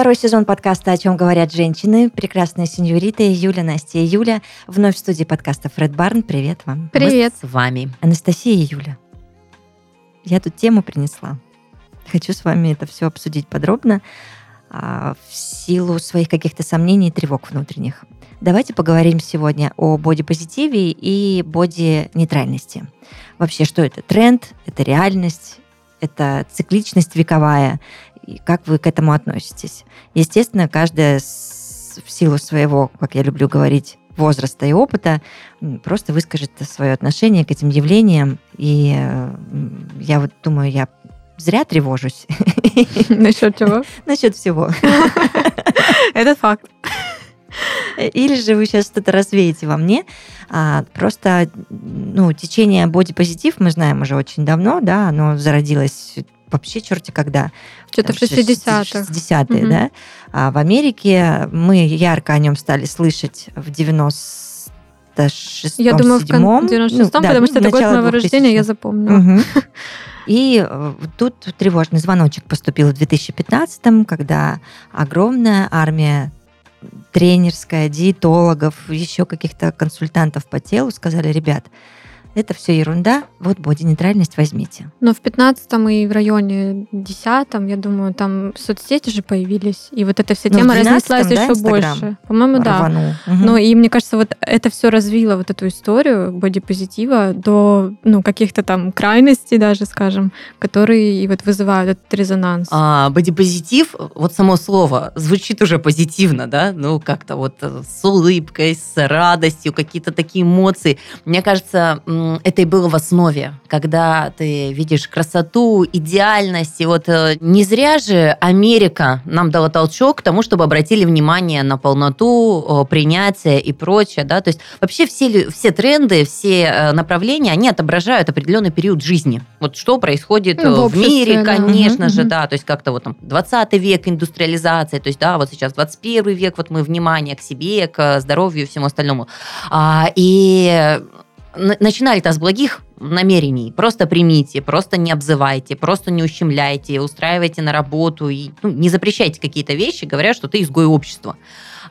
второй сезон подкаста «О чем говорят женщины». Прекрасная сеньорита Юля, Настя и Юля. Вновь в студии подкаста Фред Барн. Привет вам. Привет. Мы с вами. Анастасия и Юля. Я тут тему принесла. Хочу с вами это все обсудить подробно а, в силу своих каких-то сомнений и тревог внутренних. Давайте поговорим сегодня о бодипозитиве и боди-нейтральности. Вообще, что это? Тренд, это реальность, это цикличность вековая. И как вы к этому относитесь? Естественно, каждая в силу своего, как я люблю говорить, возраста и опыта просто выскажет свое отношение к этим явлениям. И я вот думаю, я зря тревожусь. Насчет чего? Насчет всего. Это факт. Или же вы сейчас что-то развеете во мне. А, просто ну, течение бодипозитив мы знаем уже очень давно, да, оно зародилось вообще черти когда. Что-то в 60-х. 60-е, угу. да. А в Америке мы ярко о нем стали слышать в 90 96 Я думаю, в 96 ну, да, потому что это год моего рождения, я запомнила. Угу. И э, тут тревожный звоночек поступил в 2015, когда огромная армия тренерская, диетологов, еще каких-то консультантов по телу сказали, ребят, это все ерунда, вот боди-нейтральность возьмите. Но в 15-м и в районе 10-м, я думаю, там соцсети же появились, и вот эта вся ну, тема разнеслась да, еще Инстаграм больше. По-моему, да. Угу. Ну и мне кажется, вот это все развило вот эту историю бодипозитива до ну, каких-то там крайностей даже, скажем, которые и вот вызывают этот резонанс. А, бодипозитив, вот само слово, звучит уже позитивно, да? Ну как-то вот с улыбкой, с радостью, какие-то такие эмоции. Мне кажется, это и было в основе, когда ты видишь красоту, идеальность. И вот э, не зря же Америка нам дала толчок к тому, чтобы обратили внимание на полноту, принятие и прочее. Да? То есть вообще все, все тренды, все э, направления, они отображают определенный период жизни. Вот что происходит ну, в, в мире, да. конечно угу, же, угу. да, то есть как-то вот там 20 век, индустриализация, то есть да, вот сейчас 21 век, вот мы внимание к себе, к здоровью и всему остальному. А, и начинали-то с благих намерений. Просто примите, просто не обзывайте, просто не ущемляйте, устраивайте на работу и ну, не запрещайте какие-то вещи, говоря, что ты изгой общества.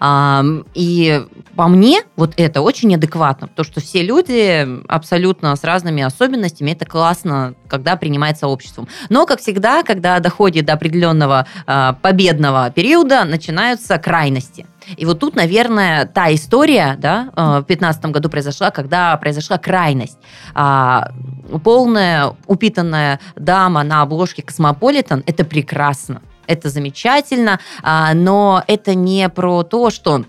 И по мне вот это очень адекватно, потому что все люди абсолютно с разными особенностями, это классно, когда принимается обществом. Но, как всегда, когда доходит до определенного а, победного периода, начинаются крайности. И вот тут, наверное, та история, да, э, в 2015 году произошла, когда произошла крайность. А, полная упитанная дама на обложке Космополитен – это прекрасно, это замечательно, а, но это не про то, что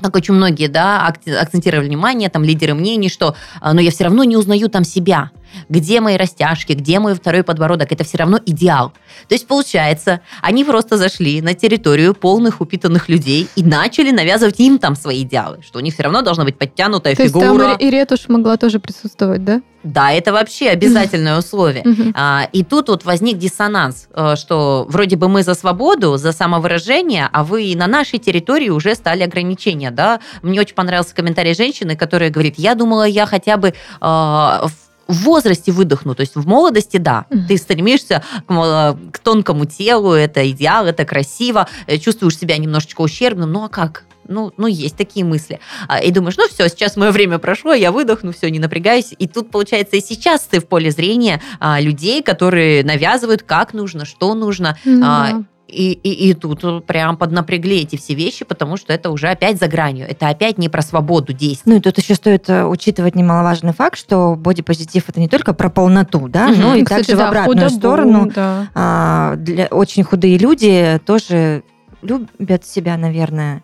как очень многие, да, акцентировали внимание, там, лидеры мнений, что, а, но я все равно не узнаю там себя. Где мои растяжки, где мой второй подбородок, это все равно идеал. То есть, получается, они просто зашли на территорию полных упитанных людей и начали навязывать им там свои идеалы, что у них все равно должна быть подтянутая То фигура. То есть там и ретушь могла тоже присутствовать, да? Да, это вообще обязательное условие. А, и тут вот возник диссонанс, э, что вроде бы мы за свободу, за самовыражение, а вы на нашей территории уже стали ограничения, да? Мне очень понравился комментарий женщины, которая говорит, я думала, я хотя бы а, в возрасте выдохну, то есть в молодости, да, mm-hmm. ты стремишься к, к тонкому телу, это идеал, это красиво, э, чувствуешь себя немножечко ущербным, ну а как? ну, ну, есть такие мысли. А, и думаешь, ну все, сейчас мое время прошло, я выдохну, все, не напрягаюсь. И тут, получается, и сейчас ты в поле зрения а, людей, которые навязывают, как нужно, что нужно. Mm-hmm. И, и, и тут прям поднапрягли эти все вещи, потому что это уже опять за гранью. Это опять не про свободу действий. Ну и тут еще стоит э, учитывать немаловажный факт, что бодипозитив это не только про полноту, да, угу. но и Кстати, также да, в обратную худобу, сторону. Да. А, для, очень худые люди тоже любят себя, наверное.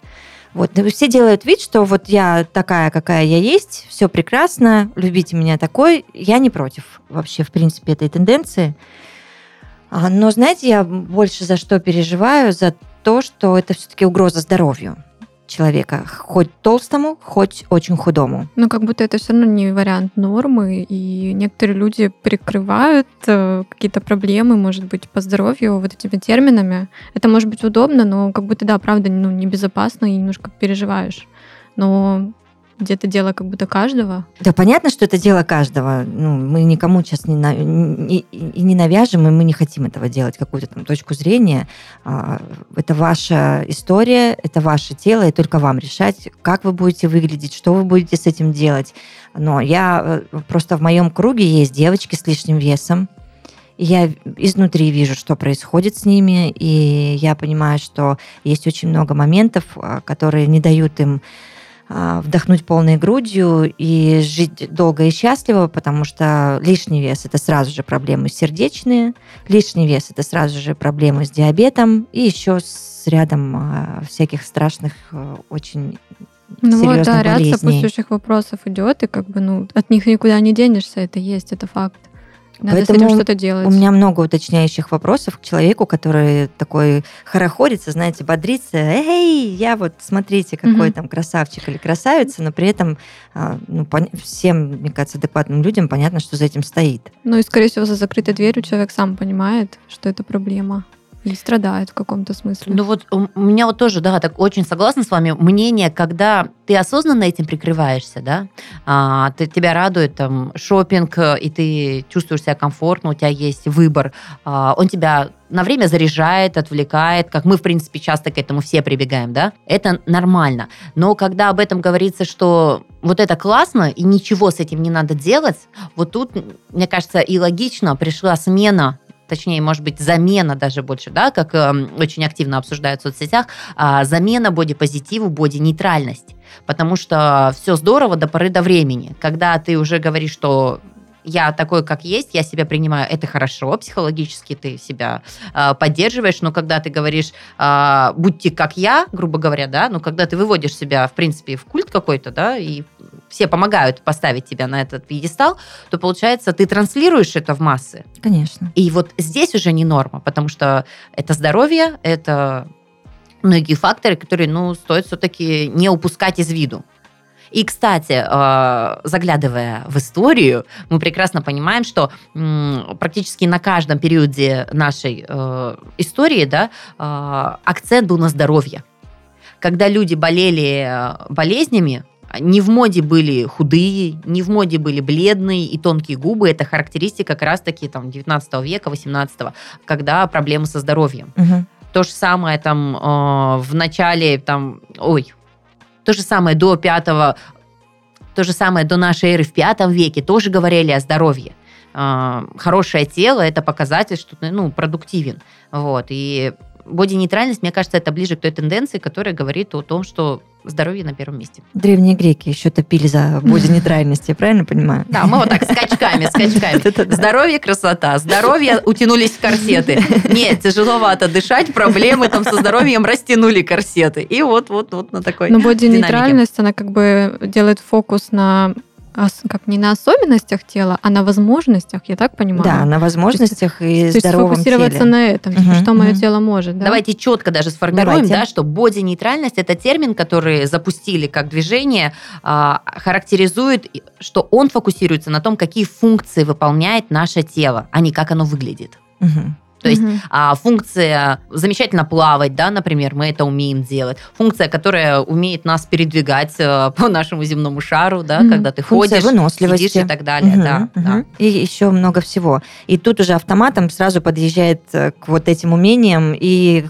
Вот, все делают вид, что вот я такая, какая я есть, все прекрасно, любите меня такой. Я не против вообще, в принципе, этой тенденции. А, но, знаете, я больше за что переживаю? За то, что это все-таки угроза здоровью человека, хоть толстому, хоть очень худому. Ну, как будто это все равно не вариант нормы, и некоторые люди прикрывают э, какие-то проблемы, может быть, по здоровью вот этими терминами. Это может быть удобно, но как будто, да, правда, ну, небезопасно и немножко переживаешь. Но где-то дело как будто каждого. Да, понятно, что это дело каждого. Ну, мы никому сейчас не, на, не, не навяжем, и мы не хотим этого делать, какую-то там точку зрения. А, это ваша история, это ваше тело, и только вам решать, как вы будете выглядеть, что вы будете с этим делать. Но я э, просто в моем круге есть девочки с лишним весом, я изнутри вижу, что происходит с ними, и я понимаю, что есть очень много моментов, а, которые не дают им вдохнуть полной грудью и жить долго и счастливо, потому что лишний вес это сразу же проблемы сердечные, лишний вес это сразу же проблемы с диабетом и еще с рядом а, всяких страшных очень ну вот, да, ряд сопутствующих вопросов идет, и как бы, ну, от них никуда не денешься, это есть, это факт. Надо Поэтому с этим что-то делать. У меня много уточняющих вопросов к человеку, который такой хорохорится, знаете, бодрится. Эй, я вот, смотрите, какой угу. там красавчик или красавица, но при этом а, ну, всем, мне кажется, адекватным людям понятно, что за этим стоит. Ну и, скорее всего, за закрытой дверью человек сам понимает, что это проблема. И страдают в каком-то смысле. Ну вот у меня вот тоже, да, так очень согласна с вами. Мнение, когда ты осознанно этим прикрываешься, да, а, ты, тебя радует там шопинг, и ты чувствуешь себя комфортно, у тебя есть выбор, а, он тебя на время заряжает, отвлекает, как мы, в принципе, часто к этому все прибегаем, да, это нормально. Но когда об этом говорится, что вот это классно, и ничего с этим не надо делать, вот тут, мне кажется, и логично пришла смена точнее, может быть, замена даже больше, да, как э, очень активно обсуждают в соцсетях, э, замена бодипозитиву, боди-нейтральность. Потому что все здорово до поры до времени. Когда ты уже говоришь, что я такой, как есть, я себя принимаю, это хорошо, психологически ты себя э, поддерживаешь, но когда ты говоришь, э, будьте как я, грубо говоря, да, ну, когда ты выводишь себя, в принципе, в культ какой-то, да, и все помогают поставить тебя на этот пьедестал, то, получается, ты транслируешь это в массы. Конечно. И вот здесь уже не норма, потому что это здоровье, это многие факторы, которые, ну, стоит все-таки не упускать из виду. И, кстати, э, заглядывая в историю, мы прекрасно понимаем, что практически на каждом периоде нашей э, истории да, э, акцент был на здоровье. Когда люди болели болезнями, не в моде были худые, не в моде были бледные и тонкие губы. Это характеристика как раз-таки там, 19 века, 18 когда проблемы со здоровьем. Угу. То же самое там в начале, там, ой, то же самое до пятого, то же самое до нашей эры в пятом веке тоже говорили о здоровье. А, хорошее тело – это показатель, что ты ну, продуктивен. Вот. И боди-нейтральность, мне кажется, это ближе к той тенденции, которая говорит о том, что здоровье на первом месте. Древние греки еще топили за боди-нейтральность, я правильно понимаю? Да, мы вот так скачками, скачками. Здоровье, красота. Здоровье, утянулись в корсеты. Нет, тяжеловато дышать, проблемы там со здоровьем, растянули корсеты. И вот, вот, вот на такой Но боди-нейтральность, она как бы делает фокус на как не на особенностях тела, а на возможностях, я так понимаю. Да, на возможностях есть, и здоровом То есть сфокусироваться теле. на этом, угу, что угу. мое тело может. Да? Давайте четко даже сформируем, Давайте. да, что боди-нейтральность – это термин, который запустили как движение, а, характеризует, что он фокусируется на том, какие функции выполняет наше тело, а не как оно выглядит. Угу. То есть угу. а, функция замечательно плавать, да, например, мы это умеем делать. Функция, которая умеет нас передвигать а, по нашему земному шару, да, угу. когда ты функция ходишь, выносливости. сидишь и так далее. Угу, да, угу. да. И еще много всего. И тут уже автоматом сразу подъезжает э, к вот этим умениям и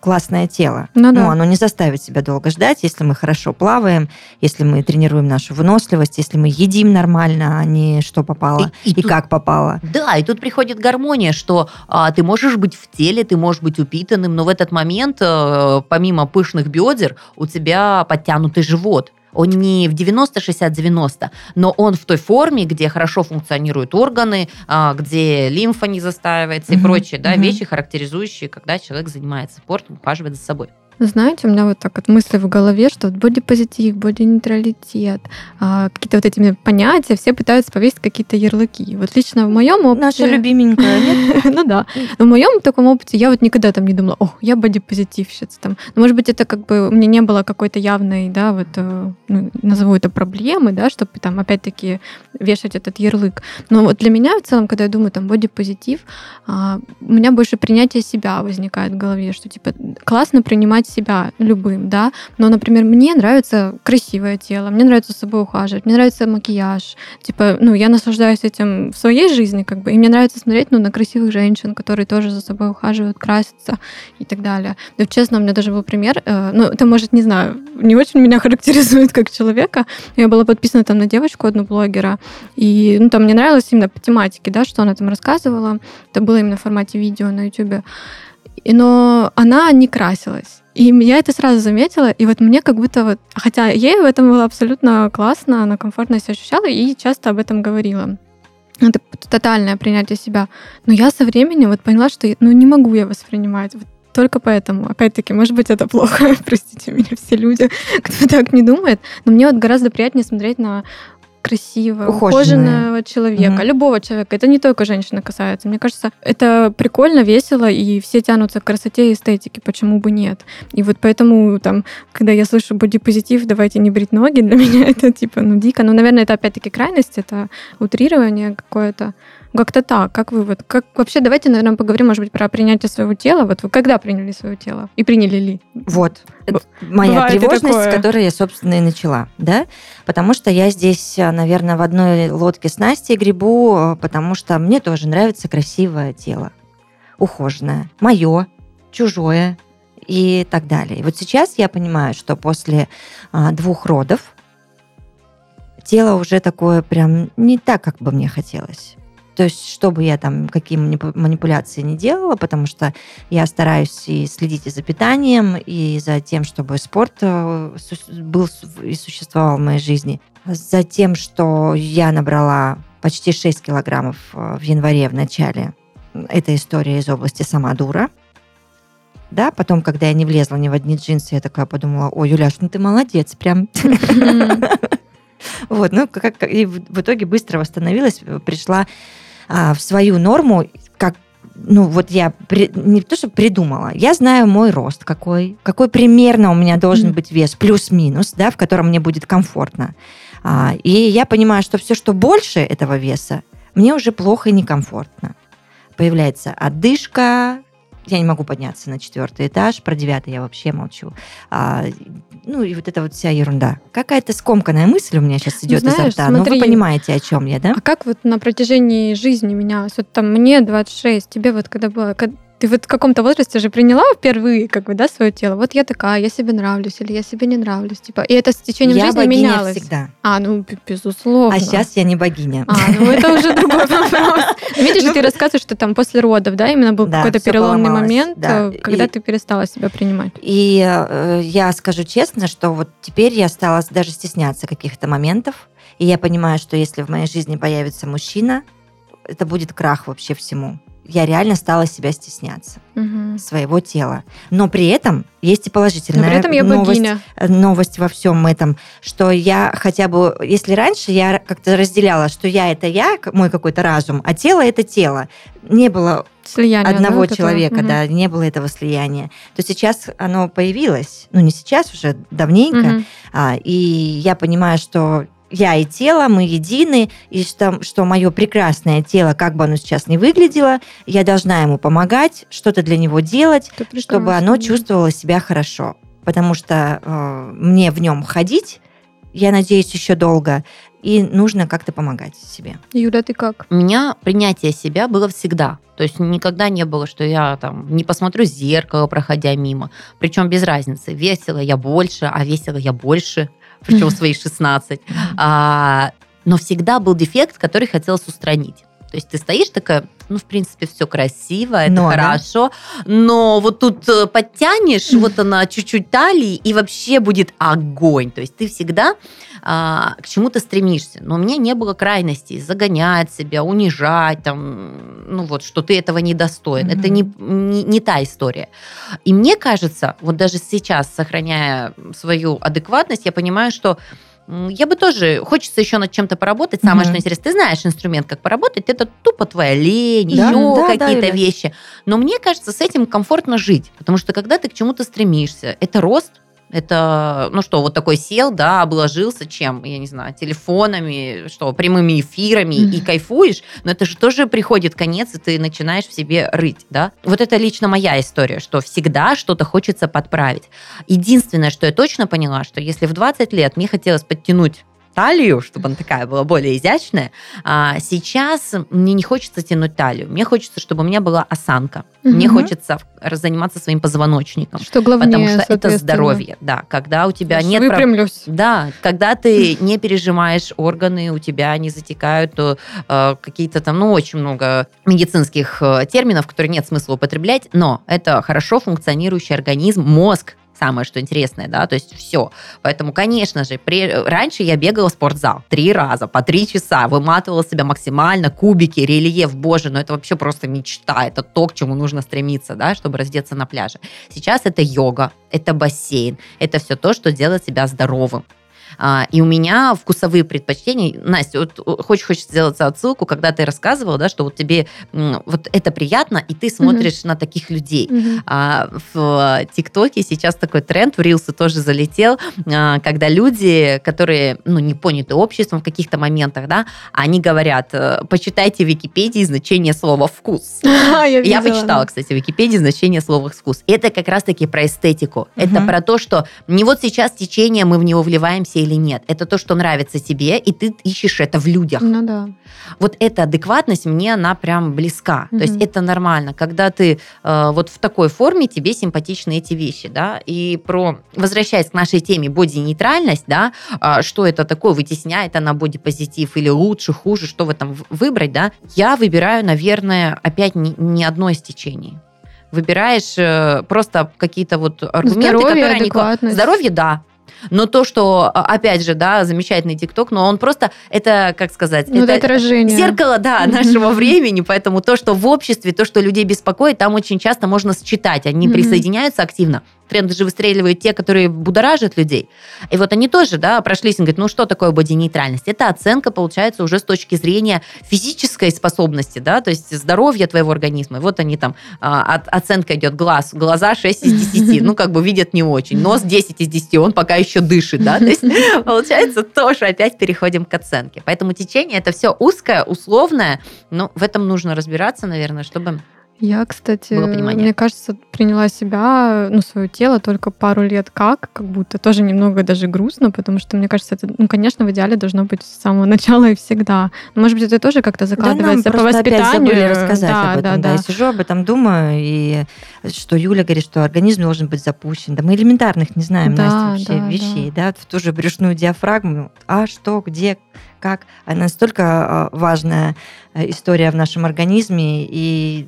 классное тело. Ну, да. ну, оно не заставит себя долго ждать, если мы хорошо плаваем, если мы тренируем нашу выносливость, если мы едим нормально, а не что попало и, и, и тут, как попало. Да, и тут приходит гармония, что а, ты можешь быть в теле, ты можешь быть упитанным, но в этот момент, а, помимо пышных бедер, у тебя подтянутый живот. Он не в 90-60-90, но он в той форме, где хорошо функционируют органы, а, где лимфа не застаивается угу, и прочие да, угу. вещи, характеризующие, когда человек занимается спортом, ухаживает за собой. Знаете, у меня вот так вот мысли в голове, что вот бодипозитив, боди-нейтралитет, а, какие-то вот эти понятия, все пытаются повесить какие-то ярлыки. Вот лично в моем опыте... Наша любименькая, нет? ну да. Но в моем таком опыте я вот никогда там не думала, о, я бодипозитивщица. Там. Но, может быть, это как бы у меня не было какой-то явной, да, вот, э, ну, назову это проблемы, да, чтобы там опять-таки вешать этот ярлык. Но вот для меня в целом, когда я думаю там бодипозитив, а, у меня больше принятие себя возникает в голове, что типа классно принимать себя любым, да, но, например, мне нравится красивое тело, мне нравится с собой ухаживать, мне нравится макияж, типа, ну, я наслаждаюсь этим в своей жизни, как бы, и мне нравится смотреть, ну, на красивых женщин, которые тоже за собой ухаживают, красятся и так далее. Да, честно, у меня даже был пример, э, ну, это, может, не знаю, не очень меня характеризует как человека, я была подписана там на девочку, одну блогера, и, ну, там мне нравилось именно по тематике, да, что она там рассказывала, это было именно в формате видео на YouTube, но она не красилась. И я это сразу заметила, и вот мне как будто вот, хотя ей в этом было абсолютно классно, она комфортно себя ощущала и часто об этом говорила. Это тотальное принятие себя. Но я со временем вот поняла, что ну, не могу я воспринимать. Вот только поэтому. Опять-таки, может быть, это плохо. Простите меня, все люди, кто так не думает. Но мне вот гораздо приятнее смотреть на красивого, ухоженного человека, mm любого человека. Это не только женщины касается. Мне кажется, это прикольно, весело, и все тянутся к красоте и эстетике. Почему бы нет? И вот поэтому, там, когда я слышу бодипозитив, давайте не брить ноги, для меня это типа, ну, дико. Ну, наверное, это опять-таки крайность, это утрирование какое-то. Как-то так. Как вы вот, как вообще, давайте, наверное, поговорим, может быть, про принятие своего тела. Вот вы когда приняли свое тело? И приняли ли? Вот. Это моя Бывает тревожность, с которой я, собственно, и начала, да? Потому что я здесь, наверное, в одной лодке с Настей грибу, потому что мне тоже нравится красивое тело. Ухоженное. Мое, чужое и так далее. И вот сейчас я понимаю, что после а, двух родов тело уже такое прям не так, как бы мне хотелось. То есть, чтобы я там какие манипуляции не делала, потому что я стараюсь и следить и за питанием, и за тем, чтобы спорт э, был и существовал в моей жизни. За тем, что я набрала почти 6 килограммов э, в январе в начале. Это история из области сама дура. Да, потом, когда я не влезла ни в одни джинсы, я такая подумала, ой, Юляш, ну ты молодец, прям. Вот, ну, как, и в итоге быстро восстановилась, пришла а, в свою норму, как ну вот я при, не то, что придумала, я знаю мой рост какой, какой примерно у меня должен mm-hmm. быть вес, плюс-минус, да, в котором мне будет комфортно. А, и я понимаю, что все, что больше этого веса, мне уже плохо и некомфортно. Появляется одышка, я не могу подняться на четвертый этаж, про девятый я вообще молчу. А, ну и вот эта вот вся ерунда. Какая-то скомканная мысль у меня сейчас идет ну, знаешь, изо рта, смотри, но вы понимаете, о чем я, да? А как вот на протяжении жизни менялось? Вот там мне 26, тебе вот когда было, ты вот в каком-то возрасте же приняла впервые как бы, да, свое тело. Вот я такая, я себе нравлюсь или я себе не нравлюсь. Типа, и это с течением я жизни богиня менялось. всегда. А, ну, безусловно. А сейчас я не богиня. А, ну это уже другой вопрос. Видишь, ну, ты рассказываешь, что там после родов, да, именно был какой-то переломный момент, э, когда ты перестала себя принимать. И э, я скажу честно, что вот теперь я стала даже стесняться каких-то моментов, и я понимаю, что если в моей жизни появится мужчина, это будет крах вообще всему я реально стала себя стесняться угу. своего тела. Но при этом есть и положительная Но при этом я новость, богиня. новость во всем этом, что я хотя бы, если раньше я как-то разделяла, что я это я, мой какой-то разум, а тело это тело, не было Слияние, одного да, человека, угу. да, не было этого слияния, то сейчас оно появилось, ну не сейчас уже давненько, угу. а, и я понимаю, что я и тело, мы едины, и что, что мое прекрасное тело, как бы оно сейчас не выглядело, я должна ему помогать, что-то для него делать, чтобы оно чувствовало себя хорошо. Потому что э, мне в нем ходить, я надеюсь, еще долго, и нужно как-то помогать себе. Юля, ты как? У меня принятие себя было всегда. То есть никогда не было, что я там не посмотрю зеркало, проходя мимо. Причем без разницы, весело я больше, а весело я больше причем свои 16. А, но всегда был дефект, который хотелось устранить. То есть ты стоишь такая, ну, в принципе, все красиво, это но, хорошо, да? но вот тут э, подтянешь, вот она чуть-чуть талии, и вообще будет огонь. То есть ты всегда а, к чему-то стремишься. Но у меня не было крайностей загонять себя, унижать, там, ну вот, что ты этого не достоин. Mm-hmm. Это не, не, не та история. И мне кажется, вот даже сейчас, сохраняя свою адекватность, я понимаю, что я бы тоже, хочется еще над чем-то поработать. Самое угу. что интересно, ты знаешь инструмент, как поработать, это тупо твоя лень, да, еще да, какие-то да, вещи. Но мне кажется, с этим комфортно жить, потому что когда ты к чему-то стремишься, это рост, Это, ну что, вот такой сел, да, обложился чем? Я не знаю, телефонами, что, прямыми эфирами mm-hmm. и кайфуешь, но это же тоже приходит конец, и ты начинаешь в себе рыть, да? Вот это лично моя история, что всегда что-то хочется подправить. Единственное, что я точно поняла, что если в 20 лет мне хотелось подтянуть талию, чтобы она такая была более изящная. А сейчас мне не хочется тянуть талию. Мне хочется, чтобы у меня была осанка. Угу. Мне хочется заниматься своим позвоночником. Что главное, Потому что это здоровье. Да, когда у тебя нет... Выпрямлюсь. Прав... Да, когда ты не пережимаешь органы, у тебя не затекают то, э, какие-то там, ну, очень много медицинских э, терминов, которые нет смысла употреблять, но это хорошо функционирующий организм, мозг, самое, что интересное, да, то есть все. Поэтому, конечно же, при... раньше я бегала в спортзал три раза, по три часа, выматывала себя максимально, кубики, рельеф, боже, ну это вообще просто мечта, это то, к чему нужно стремиться, да, чтобы раздеться на пляже. Сейчас это йога, это бассейн, это все то, что делает себя здоровым. А, и у меня вкусовые предпочтения. Настя, вот хочешь, хочешь сделать отсылку, когда ты рассказывала, да, что вот тебе вот это приятно, и ты смотришь mm-hmm. на таких людей. Mm-hmm. А, в ТикТоке сейчас такой тренд, в Рилсы тоже залетел, а, когда люди, которые, ну, не поняты обществом в каких-то моментах, да, они говорят, э, почитайте в Википедии значение слова «вкус». Я почитала, кстати, в Википедии значение слова «вкус». Это как раз-таки про эстетику. Это про то, что не вот сейчас течение, мы в него вливаемся или нет. Это то, что нравится тебе, и ты ищешь это в людях. Ну да. Вот эта адекватность мне, она прям близка. Угу. То есть это нормально, когда ты э, вот в такой форме, тебе симпатичны эти вещи, да. И про, возвращаясь к нашей теме боди-нейтральность, да, э, что это такое, вытесняет она боди-позитив или лучше, хуже, что в этом выбрать, да, я выбираю, наверное, опять не, не одно из течений выбираешь э, просто какие-то вот аргументы, Здоровье, которые они... Здоровье, да. Но то, что, а, опять же, да, замечательный ТикТок, но он просто, это, как сказать, ну, это, отражение. зеркало, да, нашего времени, поэтому то, что в обществе, то, что людей беспокоит, там очень часто можно считать, они присоединяются активно тренды же выстреливают те, которые будоражат людей. И вот они тоже, да, прошлись и говорят, ну что такое боди-нейтральность? Это оценка, получается, уже с точки зрения физической способности, да, то есть здоровья твоего организма. И вот они там, а, оценка идет глаз, глаза 6 из 10, ну как бы видят не очень, нос 10 из 10, он пока еще дышит, да, то есть получается тоже опять переходим к оценке. Поэтому течение это все узкое, условное, но в этом нужно разбираться, наверное, чтобы я, кстати, мне кажется, приняла себя, ну, свое тело только пару лет как, как будто тоже немного даже грустно, потому что, мне кажется, это, ну, конечно, в идеале должно быть с самого начала и всегда. Но, может быть, это тоже как-то закладывается да, по воспитанию. Опять рассказать да, об этом, да, да. да. Я сижу об этом думаю, и что Юля говорит, что организм должен быть запущен. Да мы элементарных не знаем, да, Настя, вообще да, вещей, да. да, в ту же брюшную диафрагму. А что, где, как? Она настолько а, важная э, история в нашем организме, и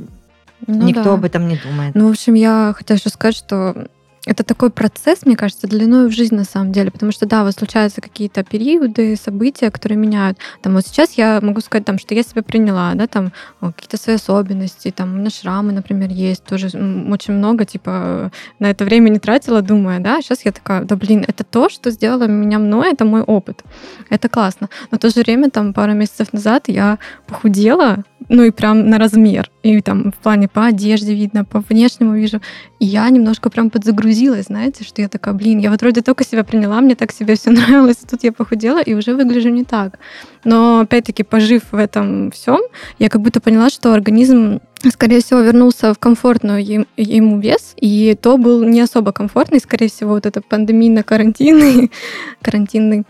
ну, Никто да. об этом не думает. Ну, в общем, я хотела еще сказать, что это такой процесс, мне кажется, длиной в жизнь на самом деле, потому что, да, вот случаются какие-то периоды, события, которые меняют. Там вот сейчас я могу сказать, там, что я себя приняла, да, там какие-то свои особенности, там у меня шрамы, например, есть, тоже очень много, типа, на это время не тратила, думая, да, сейчас я такая, да, блин, это то, что сделало меня мной, это мой опыт, это классно. Но в то же время, там, пару месяцев назад я похудела, ну и прям на размер. И там в плане по одежде видно, по внешнему вижу. И я немножко прям подзагрузилась, знаете, что я такая, блин, я вот вроде только себя приняла, мне так себе все нравилось, тут я похудела и уже выгляжу не так. Но опять-таки, пожив в этом всем, я как будто поняла, что организм скорее всего, вернулся в комфортную ему вес, и то был не особо комфортный, скорее всего, вот это пандемийно-карантинный, карантинный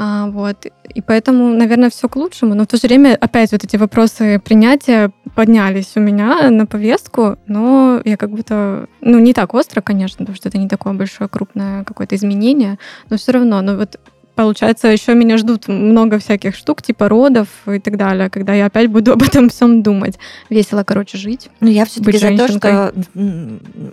а, вот. И поэтому, наверное, все к лучшему. Но в то же время опять вот эти вопросы принятия поднялись у меня на повестку, но я как будто, ну, не так остро, конечно, потому что это не такое большое, крупное какое-то изменение, но все равно, но вот получается, еще меня ждут много всяких штук, типа родов и так далее, когда я опять буду об этом всем думать. Весело, короче, жить. Ну, я все-таки за то, что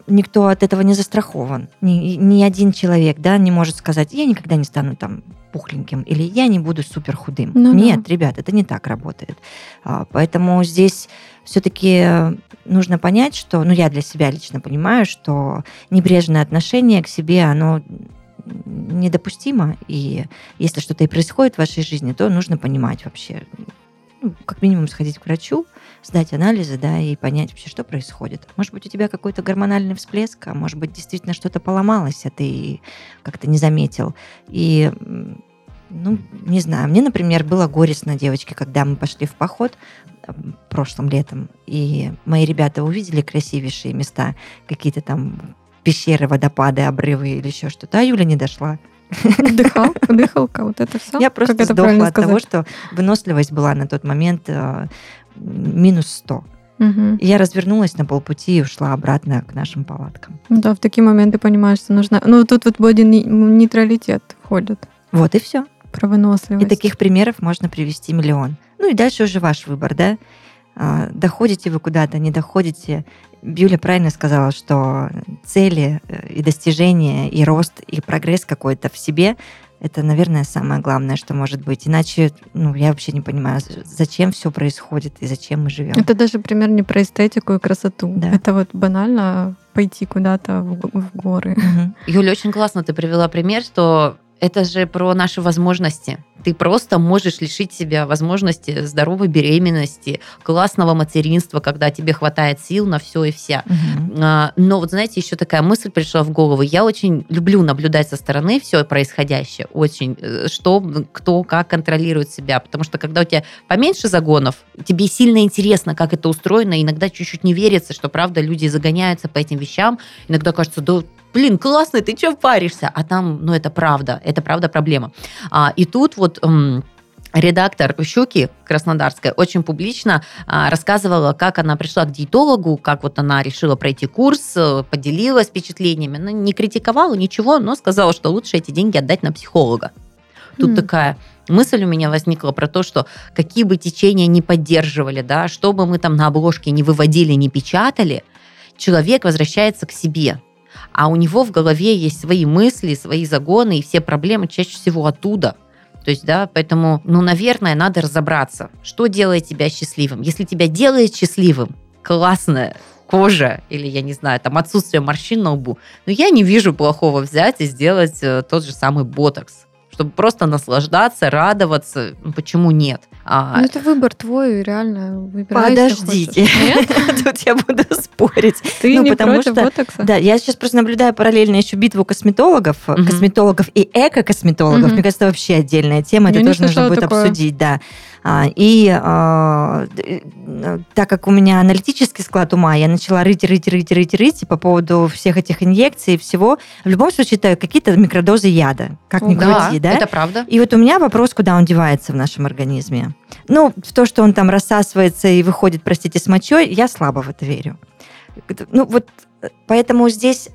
никто от этого не застрахован. Ни, ни один человек, да, не может сказать, я никогда не стану там пухленьким, или я не буду супер худым. Ну, Нет, да. ребят, это не так работает. А, поэтому здесь все-таки нужно понять, что, ну, я для себя лично понимаю, что небрежное отношение к себе, оно недопустимо, и если что-то и происходит в вашей жизни, то нужно понимать вообще, ну, как минимум сходить к врачу, сдать анализы, да, и понять вообще, что происходит. Может быть, у тебя какой-то гормональный всплеск, а может быть, действительно что-то поломалось, а ты как-то не заметил. И ну, не знаю, мне, например, было горестно, девочки, когда мы пошли в поход прошлым летом, и мои ребята увидели красивейшие места, какие-то там пещеры, водопады, обрывы или еще что-то, а Юля не дошла. Дыхал, дыхалка, вот это все. Я просто как сдохла от того, что выносливость была на тот момент э, минус 100. Угу. Я развернулась на полпути и ушла обратно к нашим палаткам. Да, в такие моменты понимаешь, что нужно... Ну, тут вот боди нейтралитет входит. Вот и все. Про выносливость. И таких примеров можно привести миллион. Ну и дальше уже ваш выбор, да? А, доходите вы куда-то, не доходите. Юля правильно сказала, что цели э, и достижения, и рост, и прогресс какой-то в себе это, наверное, самое главное, что может быть. Иначе, ну, я вообще не понимаю, зачем все происходит и зачем мы живем. Это даже пример не про эстетику и красоту. Да. Это вот банально пойти куда-то в, в горы. Угу. Юля, очень классно ты привела пример, что это же про наши возможности. Ты просто можешь лишить себя возможности здоровой беременности, классного материнства, когда тебе хватает сил на все и вся. Угу. Но вот знаете, еще такая мысль пришла в голову. Я очень люблю наблюдать со стороны все происходящее, очень, э, что, кто, как контролирует себя, потому что когда у тебя поменьше загонов, тебе сильно интересно, как это устроено, иногда чуть-чуть не верится, что правда люди загоняются по этим вещам, иногда кажется, да блин, классный, ты что паришься? А там, ну, это правда, это правда проблема. А, и тут вот редактор «Щуки» краснодарская очень публично а, рассказывала, как она пришла к диетологу, как вот она решила пройти курс, э, поделилась впечатлениями. Она не критиковала ничего, но сказала, что лучше эти деньги отдать на психолога. Тут mm. такая мысль у меня возникла про то, что какие бы течения не поддерживали, да, что бы мы там на обложке не выводили, не печатали, человек возвращается к себе а у него в голове есть свои мысли, свои загоны, и все проблемы чаще всего оттуда. То есть, да, поэтому, ну, наверное, надо разобраться, что делает тебя счастливым. Если тебя делает счастливым, классная кожа или, я не знаю, там отсутствие морщин на лбу, но я не вижу плохого взять и сделать э, тот же самый ботокс чтобы просто наслаждаться, радоваться. Ну, почему нет? А... Ну, это выбор твой, реально. Выбирай, Подождите. Тут я буду спорить. Ты ну, не потому против что, ботокса? Да, я сейчас просто наблюдаю параллельно еще битву косметологов, угу. косметологов и эко-косметологов. Угу. Мне кажется, это вообще отдельная тема. Я это тоже нужно будет такое. обсудить, да. А, и а, так как у меня аналитический склад ума, я начала рыть, рыть, рыть, рыть, рыть по поводу всех этих инъекций и всего. В любом случае, это какие-то микродозы яда, как ни да, крути, да? это правда. И вот у меня вопрос, куда он девается в нашем организме. Ну, в то, что он там рассасывается и выходит, простите, с мочой, я слабо в это верю. Ну, вот поэтому здесь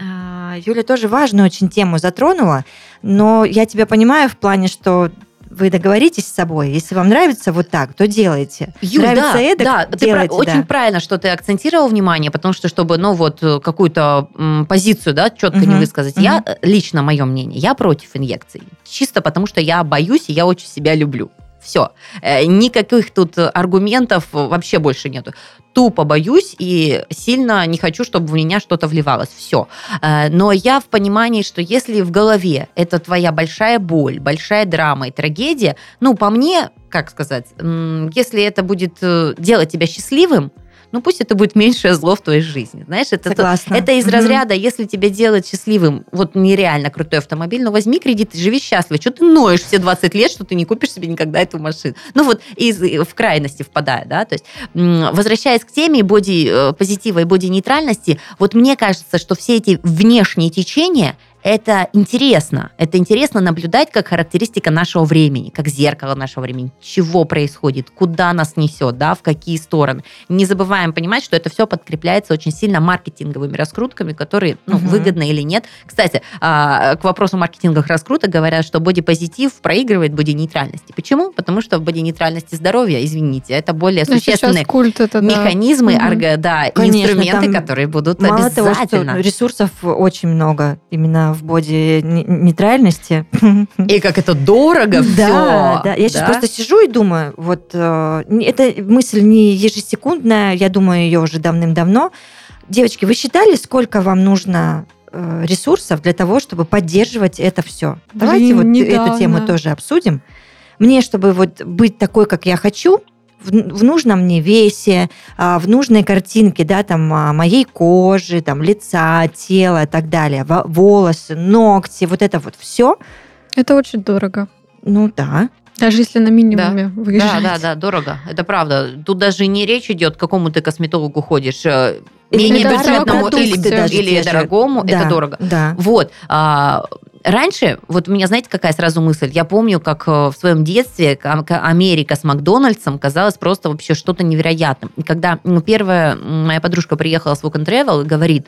а, Юля тоже важную очень тему затронула, но я тебя понимаю в плане, что вы договоритесь с собой. Если вам нравится вот так, то делайте. Юль, нравится да, эдак, да, делайте, ты да. очень правильно, что ты акцентировал внимание, потому что чтобы, ну вот э, какую-то м, позицию, да, четко угу, не высказать. Угу. Я э, лично мое мнение, я против инъекций, чисто потому что я боюсь и я очень себя люблю. Все. Э, никаких тут аргументов вообще больше нету. Тупо боюсь и сильно не хочу, чтобы в меня что-то вливалось. Все. Э, но я в понимании, что если в голове это твоя большая боль, большая драма и трагедия, ну, по мне, как сказать, если это будет э, делать тебя счастливым, ну пусть это будет меньшее зло в твоей жизни. Знаешь, это, Согласна. это из разряда, если тебя делать счастливым, вот нереально крутой автомобиль, ну возьми кредит и живи счастливо. Что ты ноешь все 20 лет, что ты не купишь себе никогда эту машину? Ну вот из, в крайности впадая, да, то есть возвращаясь к теме боди-позитива э, и боди-нейтральности, вот мне кажется, что все эти внешние течения – это интересно. Это интересно наблюдать как характеристика нашего времени, как зеркало нашего времени. Чего происходит, куда нас несет, да, в какие стороны. Не забываем понимать, что это все подкрепляется очень сильно маркетинговыми раскрутками, которые ну, угу. выгодны или нет. Кстати, а, к вопросу маркетинговых раскруток говорят, что бодипозитив проигрывает боди-нейтральности. Почему? Потому что в боди-нейтральности здоровья, извините, это более ну, существенные культ это, механизмы, да, арго, да Конечно, инструменты, которые будут мало обязательно. Того, что ресурсов очень много именно в боди нейтральности. И как это дорого все. Да, да. Я сейчас просто сижу и думаю, вот э, эта мысль не ежесекундная, я думаю ее уже давным-давно. Девочки, вы считали, сколько вам нужно э, ресурсов для того, чтобы поддерживать это все? Давайте вот эту тему тоже обсудим. мне, чтобы вот быть такой, как я хочу, в, в нужном мне весе, а, в нужной картинке, да, там, а, моей кожи, там, лица, тела и так далее, волосы, ногти, вот это вот все. Это очень дорого. Ну да. Даже если на минимуме да. выезжать. Да, да, да, дорого. Это правда. Тут даже не речь идет, к какому ты косметологу ходишь э, менее бюджетному или, или дорогому, да, это дорого. Да. Вот. А, раньше, вот у меня, знаете, какая сразу мысль? Я помню, как э, в своем детстве Америка с Макдональдсом казалась просто вообще что-то невероятным. И когда ну, первая моя подружка приехала с Walk and Travel и говорит,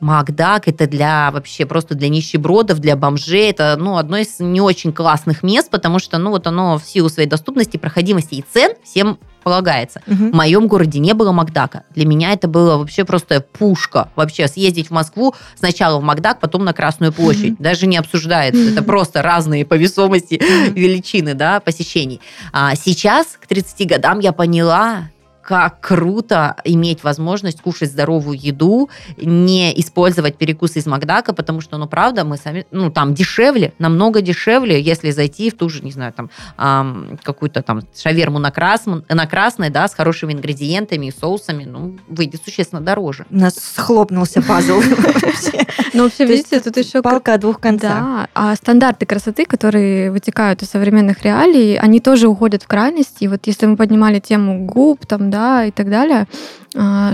Макдак это для вообще просто для нищебродов, для бомжей. Это ну, одно из не очень классных мест, потому что ну, вот оно в силу своей доступности, проходимости и цен всем полагается. Угу. В моем городе не было Макдака. Для меня это было вообще просто пушка. Вообще съездить в Москву сначала в Макдак, потом на Красную площадь. Угу. Даже не обсуждается. Это просто разные по весомости величины да, посещений. А сейчас, к 30 годам, я поняла, как круто иметь возможность кушать здоровую еду, не использовать перекусы из Макдака, потому что, ну, правда, мы сами, ну, там дешевле, намного дешевле, если зайти в ту же, не знаю, там, эм, какую-то там шаверму на, красном, на красной, да, с хорошими ингредиентами и соусами, ну, выйдет существенно дороже. У нас схлопнулся пазл. Ну, вообще, видите, тут еще... Палка о двух концах. Да, а стандарты красоты, которые вытекают из современных реалий, они тоже уходят в крайности. И вот если мы поднимали тему губ, там, да, и так далее,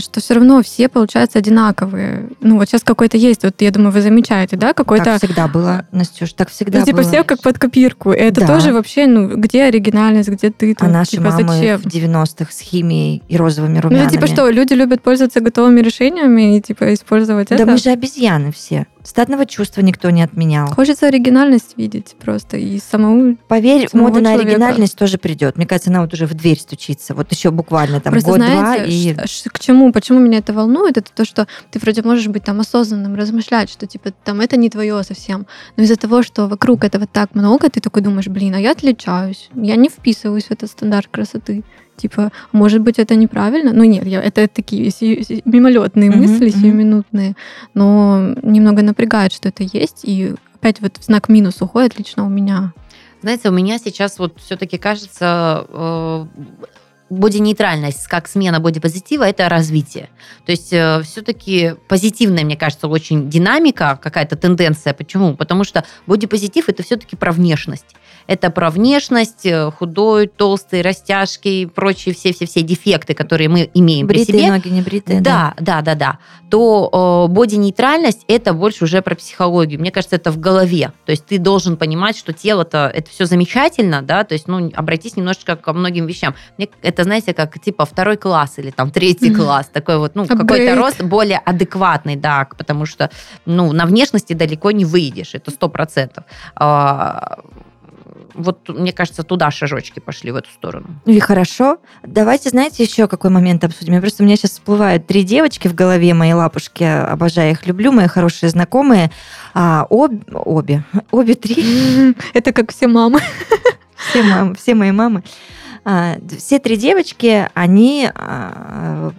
что все равно все, получаются одинаковые. Ну, вот сейчас какой-то есть, вот я думаю, вы замечаете, да, какой-то... Так всегда было, Настюш, так всегда ну, типа было. все как под копирку. И это да. тоже вообще, ну, где оригинальность, где ты? Тут, а наши типа, мамы зачем? в 90-х с химией и розовыми румянами. Ну, типа что, люди любят пользоваться готовыми решениями и, типа, использовать да это? Да мы же обезьяны все. Статного чувства никто не отменял. Хочется оригинальность видеть просто и самому. Поверь, мода человека. на оригинальность тоже придет. Мне кажется, она вот уже в дверь стучится. Вот еще буквально там год-два. И... К чему? Почему меня это волнует? Это то, что ты вроде можешь быть там осознанным, размышлять, что типа там это не твое совсем. Но из-за того, что вокруг этого так много, ты такой думаешь, блин, а я отличаюсь. Я не вписываюсь в этот стандарт красоты типа, может быть, это неправильно. Ну нет, я, это такие мимолетные mm-hmm, мысли, mm-hmm. сиюминутные, но немного напрягает, что это есть, и опять вот знак минус уходит лично у меня. Знаете, у меня сейчас вот все-таки кажется, э, боди-нейтральность как смена боди-позитива – это развитие. То есть э, все-таки позитивная, мне кажется, очень динамика, какая-то тенденция. Почему? Потому что боди-позитив – это все-таки про внешность. Это про внешность, э, худой, толстый, растяжки и прочие все-все-все дефекты, которые мы имеем бритые при себе. ноги, не бритые. Да, да, да, да. да. То э, боди-нейтральность – это больше уже про психологию. Мне кажется, это в голове. То есть ты должен понимать, что тело-то – это все замечательно, да, то есть, ну, обратись немножечко ко многим вещам. Мне это, знаете, как типа второй класс или там третий класс, такой вот, ну, какой-то рост более адекватный, да, потому что, ну, на внешности далеко не выйдешь, это сто процентов а, вот, мне кажется, туда шажочки пошли в эту сторону. Ну и хорошо. Давайте, знаете, еще какой момент обсудим. Я просто у меня сейчас всплывают три девочки в голове, мои лапушки, обожаю их, люблю, мои хорошие знакомые. А, об, обе, обе три. Это как все мамы. Все, мамы, все мои мамы. А, все три девочки, они а,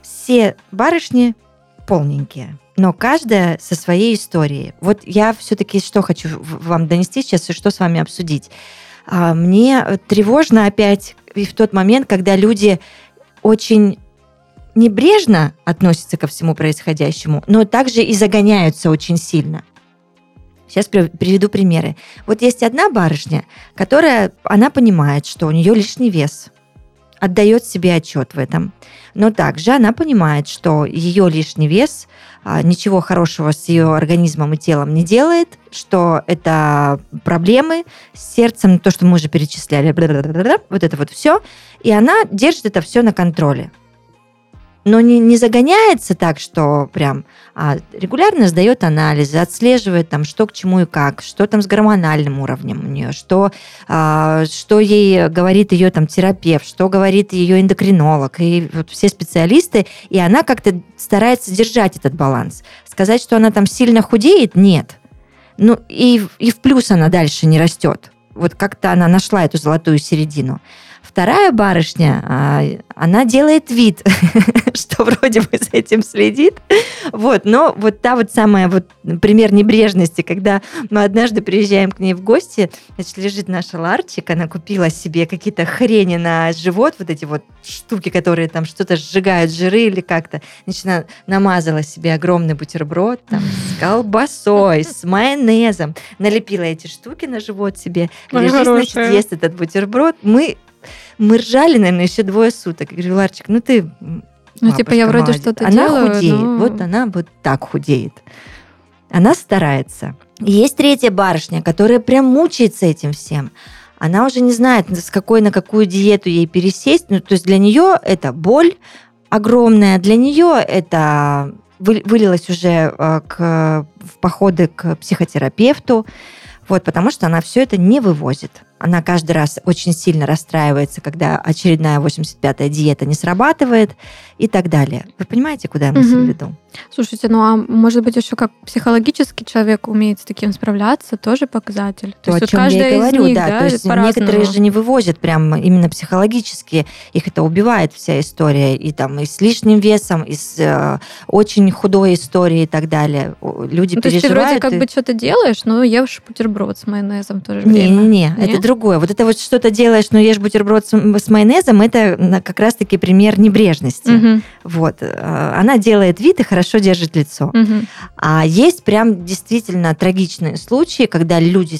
все барышни полненькие но каждая со своей историей. Вот я все-таки что хочу вам донести сейчас и что с вами обсудить. А, мне тревожно опять и в тот момент, когда люди очень небрежно относятся ко всему происходящему, но также и загоняются очень сильно. Сейчас приведу примеры. Вот есть одна барышня, которая, она понимает, что у нее лишний вес, отдает себе отчет в этом. Но также она понимает, что ее лишний вес а, ничего хорошего с ее организмом и телом не делает, что это проблемы с сердцем, то, что мы уже перечисляли, вот это вот все. И она держит это все на контроле но не, не загоняется так, что прям а регулярно сдает анализы, отслеживает там, что к чему и как, что там с гормональным уровнем у нее, что, а, что ей говорит ее там терапевт, что говорит ее эндокринолог, и вот все специалисты, и она как-то старается держать этот баланс. Сказать, что она там сильно худеет, нет. Ну и, и в плюс она дальше не растет. Вот как-то она нашла эту золотую середину. Вторая барышня, а, она делает вид, что вроде бы с этим следит. Вот, но вот та вот самая вот пример небрежности, когда мы однажды приезжаем к ней в гости, значит, лежит наша Ларчик, она купила себе какие-то хрени на живот, вот эти вот штуки, которые там что-то сжигают, жиры или как-то. Значит, она намазала себе огромный бутерброд там, с колбасой, с майонезом, налепила эти штуки на живот себе, лежит, значит, ест этот бутерброд. Мы мы ржали, наверное, еще двое суток. Я говорю, Ларчик, ну ты ну, типа, я вроде что-то она делаю. Худеет. Но... Вот она вот так худеет. Она старается. Есть третья барышня, которая прям мучается этим всем. Она уже не знает, с какой на какую диету ей пересесть. Ну, то есть для нее это боль огромная. Для нее это вылилось уже э, к, в походы к психотерапевту. Вот, потому что она все это не вывозит. Она каждый раз очень сильно расстраивается, когда очередная 85-я диета не срабатывает и так далее. Вы понимаете, куда я мысль угу. веду? Слушайте, ну а может быть еще как психологически человек умеет с таким справляться, тоже показатель. То, То есть о чем вот я и говорю, них, да, да. То есть некоторые же не вывозят прям именно психологически, их это убивает вся история и там и с лишним весом, и с э, очень худой историей и так далее. Люди ну, переживают. То есть ты вроде как и... бы что-то делаешь, но ешь бутерброд с майонезом тоже не, время. Не-не-не, это другое. Вот это вот что-то делаешь, но ешь бутерброд с, с майонезом, это как раз-таки пример небрежности. Угу. Вот. Э, она делает вид и хорошо держит лицо. Угу. А есть прям действительно трагичные случаи, когда люди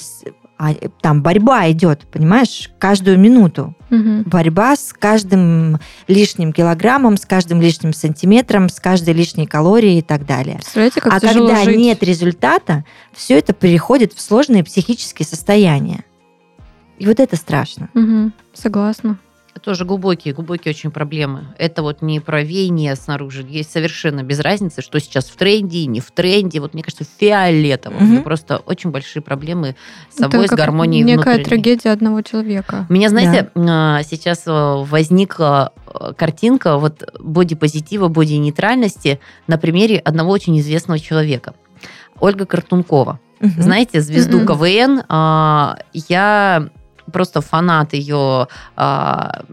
а, там борьба идет, понимаешь, каждую минуту. Угу. Борьба с каждым лишним килограммом, с каждым лишним сантиметром, с каждой лишней калорией и так далее. Как а когда жить? нет результата, все это переходит в сложные психические состояния. И вот это страшно. Угу, согласна. Это тоже глубокие, глубокие очень проблемы. Это вот не про веяние снаружи. Есть совершенно без разницы, что сейчас в тренде, не в тренде. Вот мне кажется, фиолетово. Угу. Просто очень большие проблемы с собой, Это с гармонией некая внутренней. трагедия одного человека. У меня, знаете, да. сейчас э, возникла э, картинка вот боди-позитива, боди-нейтральности на примере одного очень известного человека. Ольга Картункова. Угу. Знаете, звезду угу. КВН. А, я просто фанат ее а,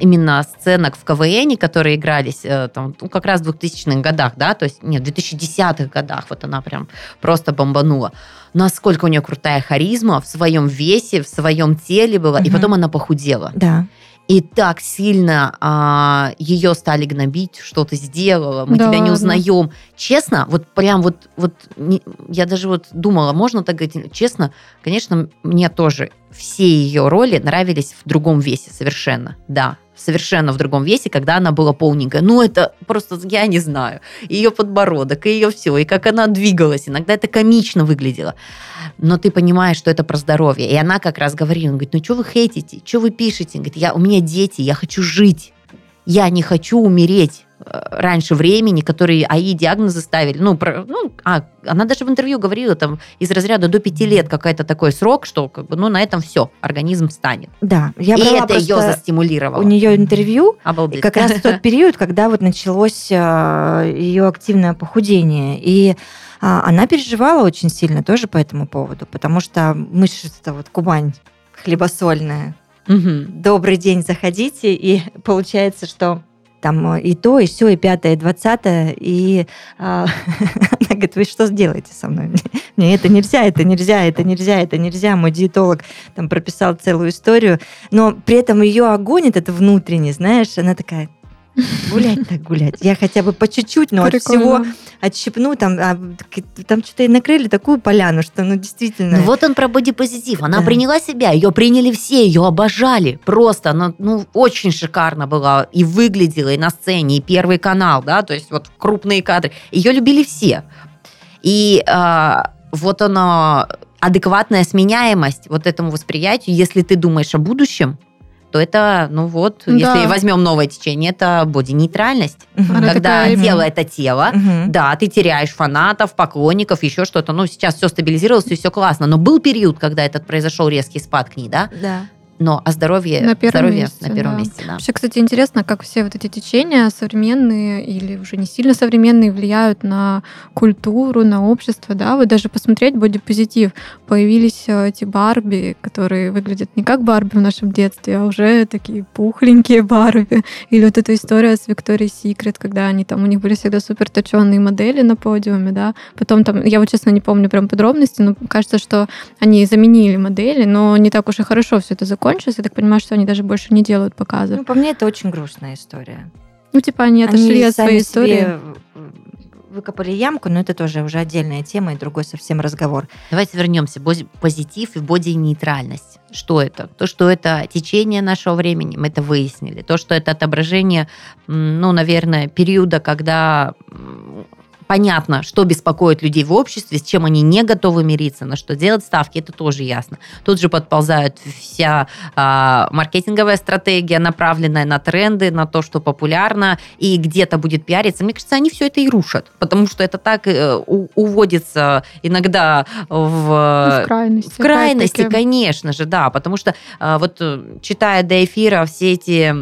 именно сценок в КВН, которые игрались э, там, ну, как раз в 2000-х годах, да, то есть, нет, в 2010-х годах вот она прям просто бомбанула. Насколько у нее крутая харизма в своем весе, в своем теле была, угу. и потом она похудела. Да и так сильно а, ее стали гнобить, что ты сделала, мы да тебя не узнаем. Честно, вот прям вот, вот не, я даже вот думала, можно так говорить, честно, конечно, мне тоже все ее роли нравились в другом весе совершенно, да совершенно в другом весе, когда она была полненькая. Ну, это просто, я не знаю, ее подбородок, и ее все, и как она двигалась. Иногда это комично выглядело. Но ты понимаешь, что это про здоровье. И она как раз говорит, он говорит, ну, что вы хейтите, что вы пишете? Говорит, я, у меня дети, я хочу жить. Я не хочу умереть раньше времени, которые АИ диагнозы ставили. Ну, про, ну а, она даже в интервью говорила, там, из разряда до пяти лет какой-то такой срок, что, как бы, ну, на этом все, организм станет. Да, я И это ее застимулировало. У нее интервью, Обалдеть. как раз в тот период, когда вот началось а, ее активное похудение. И а, она переживала очень сильно тоже по этому поводу, потому что мы это вот Кубань хлебосольная. Угу. Добрый день, заходите, и получается, что там э, и то, и все, и пятое, и двадцатое, и а, она говорит, вы что сделаете со мной? Мне это нельзя, это нельзя, это нельзя, это нельзя. Мой диетолог там прописал целую историю, но при этом ее огонь этот внутренний, знаешь, она такая, Гулять так гулять. Я хотя бы по чуть-чуть, но Прикольно. от всего отщипну. Там, а, там что-то и накрыли такую поляну, что ну действительно... Ну, вот он про бодипозитив. Она да. приняла себя, ее приняли все, ее обожали. Просто она ну, очень шикарно была и выглядела, и на сцене, и Первый канал, да, то есть вот крупные кадры. Ее любили все. И а, вот она адекватная сменяемость вот этому восприятию, если ты думаешь о будущем, то это, ну вот, да. если возьмем новое течение, это боди-нейтральность. Угу. Когда такая... тело это тело, угу. да, ты теряешь фанатов, поклонников, еще что-то. Ну, сейчас все стабилизировалось, и все классно. Но был период, когда этот произошел резкий спад к ней, да? Да. Но а здоровье, на первом здоровье месте, на первом да. месте. Да. Вообще, кстати, интересно, как все вот эти течения современные или уже не сильно современные влияют на культуру, на общество, да, вот даже посмотреть бодипозитив. Появились э, эти Барби, которые выглядят не как Барби в нашем детстве, а уже такие пухленькие Барби. Или вот эта история с Викторией Секрет, когда они там, у них были всегда супер точенные модели на подиуме, да. Потом там, я вот честно не помню прям подробности, но кажется, что они заменили модели, но не так уж и хорошо все это закончилось. Я так понимаю, что они даже больше не делают показов. Ну, по мне, это очень грустная история. Ну, типа, они отошли они от своей истории. Выкопали ямку, но это тоже уже отдельная тема и другой совсем разговор. Давайте вернемся. Позитив и боди-нейтральность. Что это? То, что это течение нашего времени, мы это выяснили. То, что это отображение, ну, наверное, периода, когда понятно, что беспокоит людей в обществе, с чем они не готовы мириться, на что делать ставки, это тоже ясно. Тут же подползает вся а, маркетинговая стратегия, направленная на тренды, на то, что популярно, и где-то будет пиариться. Мне кажется, они все это и рушат, потому что это так э, у, уводится иногда в, в крайности. В крайности, конечно же, да, потому что а, вот э, читая до эфира все эти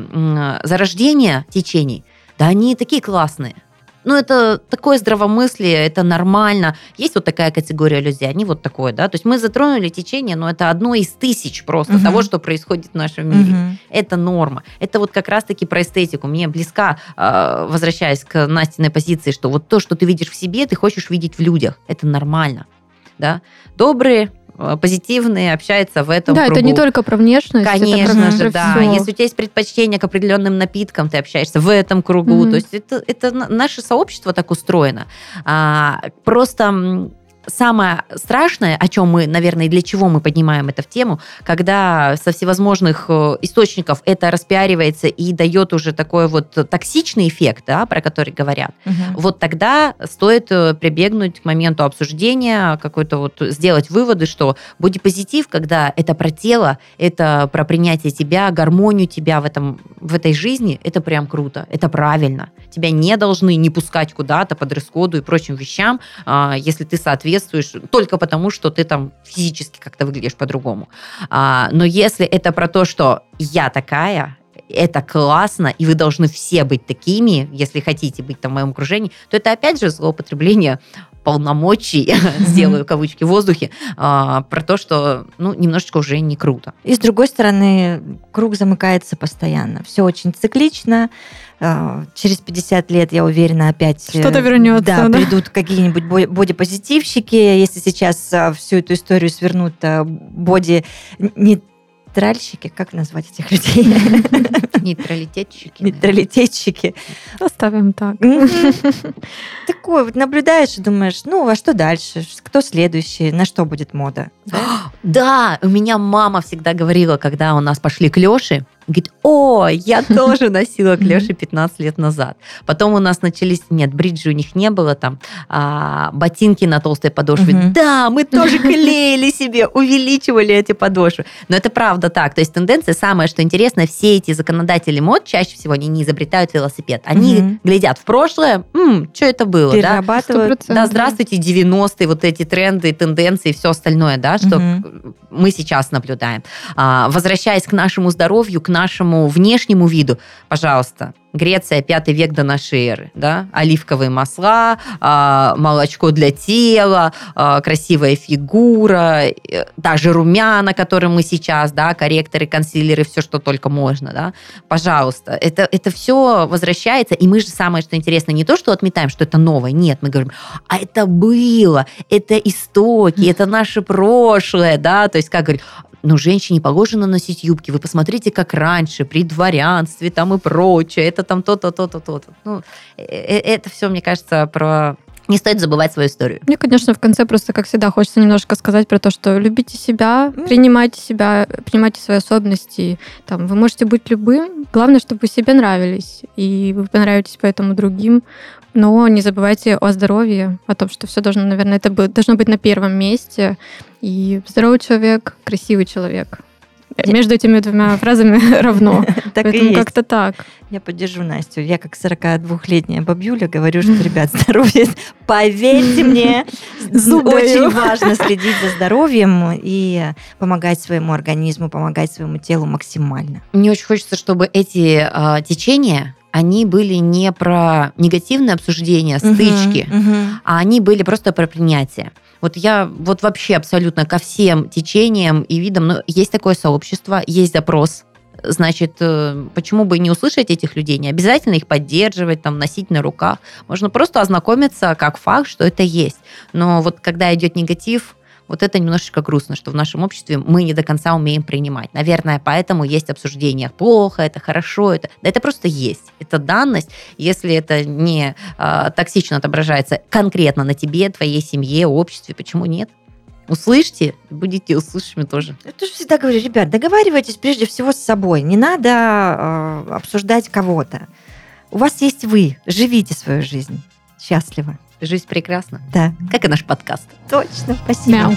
зарождения течений, да они такие классные. Ну, это такое здравомыслие, это нормально. Есть вот такая категория людей, они вот такое, да. То есть мы затронули течение, но это одно из тысяч просто угу. того, что происходит в нашем мире. Угу. Это норма. Это вот как раз-таки про эстетику. Мне близка, а, возвращаясь к Настиной позиции, что вот то, что ты видишь в себе, ты хочешь видеть в людях. Это нормально. Да? Добрые, Э, позитивные, общается в этом Да, кругу. это не только про внешность. Конечно это же, да. Все. Если у тебя есть предпочтение к определенным напиткам, ты общаешься в этом кругу. Mm-hmm. То есть это, это наше сообщество так устроено. А, просто самое страшное, о чем мы, наверное, и для чего мы поднимаем это в тему, когда со всевозможных э, источников это распиаривается и дает уже такой вот токсичный эффект, да, про который говорят, угу. вот тогда стоит э, прибегнуть к моменту обсуждения, какой-то вот сделать выводы, что бодипозитив, когда это про тело, это про принятие тебя, гармонию тебя в, этом, в этой жизни, это прям круто, это правильно. Тебя не должны не пускать куда-то по дресс-коду и прочим вещам, а, если ты соответствуешь соответствуешь только потому, что ты там физически как-то выглядишь по-другому. А, но если это про то, что я такая, это классно, и вы должны все быть такими, если хотите быть там в моем окружении, то это опять же злоупотребление полномочий, сделаю кавычки в воздухе, а, про то, что ну, немножечко уже не круто. И с другой стороны, круг замыкается постоянно. Все очень циклично. А, через 50 лет, я уверена, опять... Э, Что-то вернется. Да, да, придут какие-нибудь бодипозитивщики. Если сейчас а, всю эту историю свернут боди не Нейтральщики, как назвать этих людей? Нейтралитетчики. Нейтралитетчики. Оставим так. Такое вот наблюдаешь и думаешь, ну, а что дальше? Кто следующий? На что будет мода? Да, у меня мама всегда говорила, когда у нас пошли клёши, Говорит, о, я тоже носила клеши 15 лет назад. Потом у нас начались, нет, бриджи у них не было, там а, ботинки на толстой подошве. Да, мы тоже клеили себе, увеличивали эти подошвы. Но это правда так. То есть тенденция самая, что интересно, все эти законодатели мод чаще всего они не изобретают велосипед. Они глядят в прошлое, что это было, да? Да, здравствуйте, 90-е, вот эти тренды, тенденции все остальное, да, что мы сейчас наблюдаем. А, возвращаясь к нашему здоровью, к нашему внешнему виду, пожалуйста, Греция, пятый век до нашей эры, да, оливковые масла, а, молочко для тела, а, красивая фигура, э, даже румяна, которые мы сейчас, да, корректоры, консилеры, все, что только можно, да, пожалуйста, это, это все возвращается, и мы же самое, что интересно, не то, что отметаем, что это новое, нет, мы говорим, а это было, это истоки, это наше прошлое, да, то есть как говорить, но женщине положено носить юбки. Вы посмотрите, как раньше, при дворянстве там и прочее. Это там то-то, то-то, то-то. Ну, э, э, это все, мне кажется, про не стоит забывать свою историю. Мне, конечно, в конце просто, как всегда, хочется немножко сказать про то, что любите себя, принимайте себя, принимайте свои особенности. Там, вы можете быть любым. Главное, чтобы вы себе нравились, и вы понравитесь поэтому другим. Но не забывайте о здоровье, о том, что все должно, наверное, это должно быть на первом месте. И здоровый человек, красивый человек. между этими двумя фразами равно. Поэтому как-то так. Я поддержу Настю. Я как 42-летняя бабюля говорю, что, ребят, здоровье, поверьте мне, очень важно следить за здоровьем и помогать своему организму, помогать своему телу максимально. Мне очень хочется, чтобы эти э, течения они были не про негативное обсуждение, стычки, uh-huh, uh-huh. а они были просто про принятие. Вот я вот вообще абсолютно ко всем течениям и видам, но есть такое сообщество, есть запрос, значит, э, почему бы не услышать этих людей? Не обязательно их поддерживать, там, носить на руках. Можно просто ознакомиться как факт, что это есть. Но вот когда идет негатив, вот это немножечко грустно, что в нашем обществе мы не до конца умеем принимать. Наверное, поэтому есть обсуждение плохо, это хорошо, это, да это просто есть. Это данность. Если это не э, токсично отображается конкретно на тебе, твоей семье, обществе, почему нет? Услышьте, будете услышанными тоже. Я тоже всегда говорю, ребят, договаривайтесь прежде всего с собой. Не надо э, обсуждать кого-то. У вас есть вы. Живите свою жизнь. Счастливо. Жизнь прекрасна. Да. Как и наш подкаст. Точно. Спасибо. Мяу.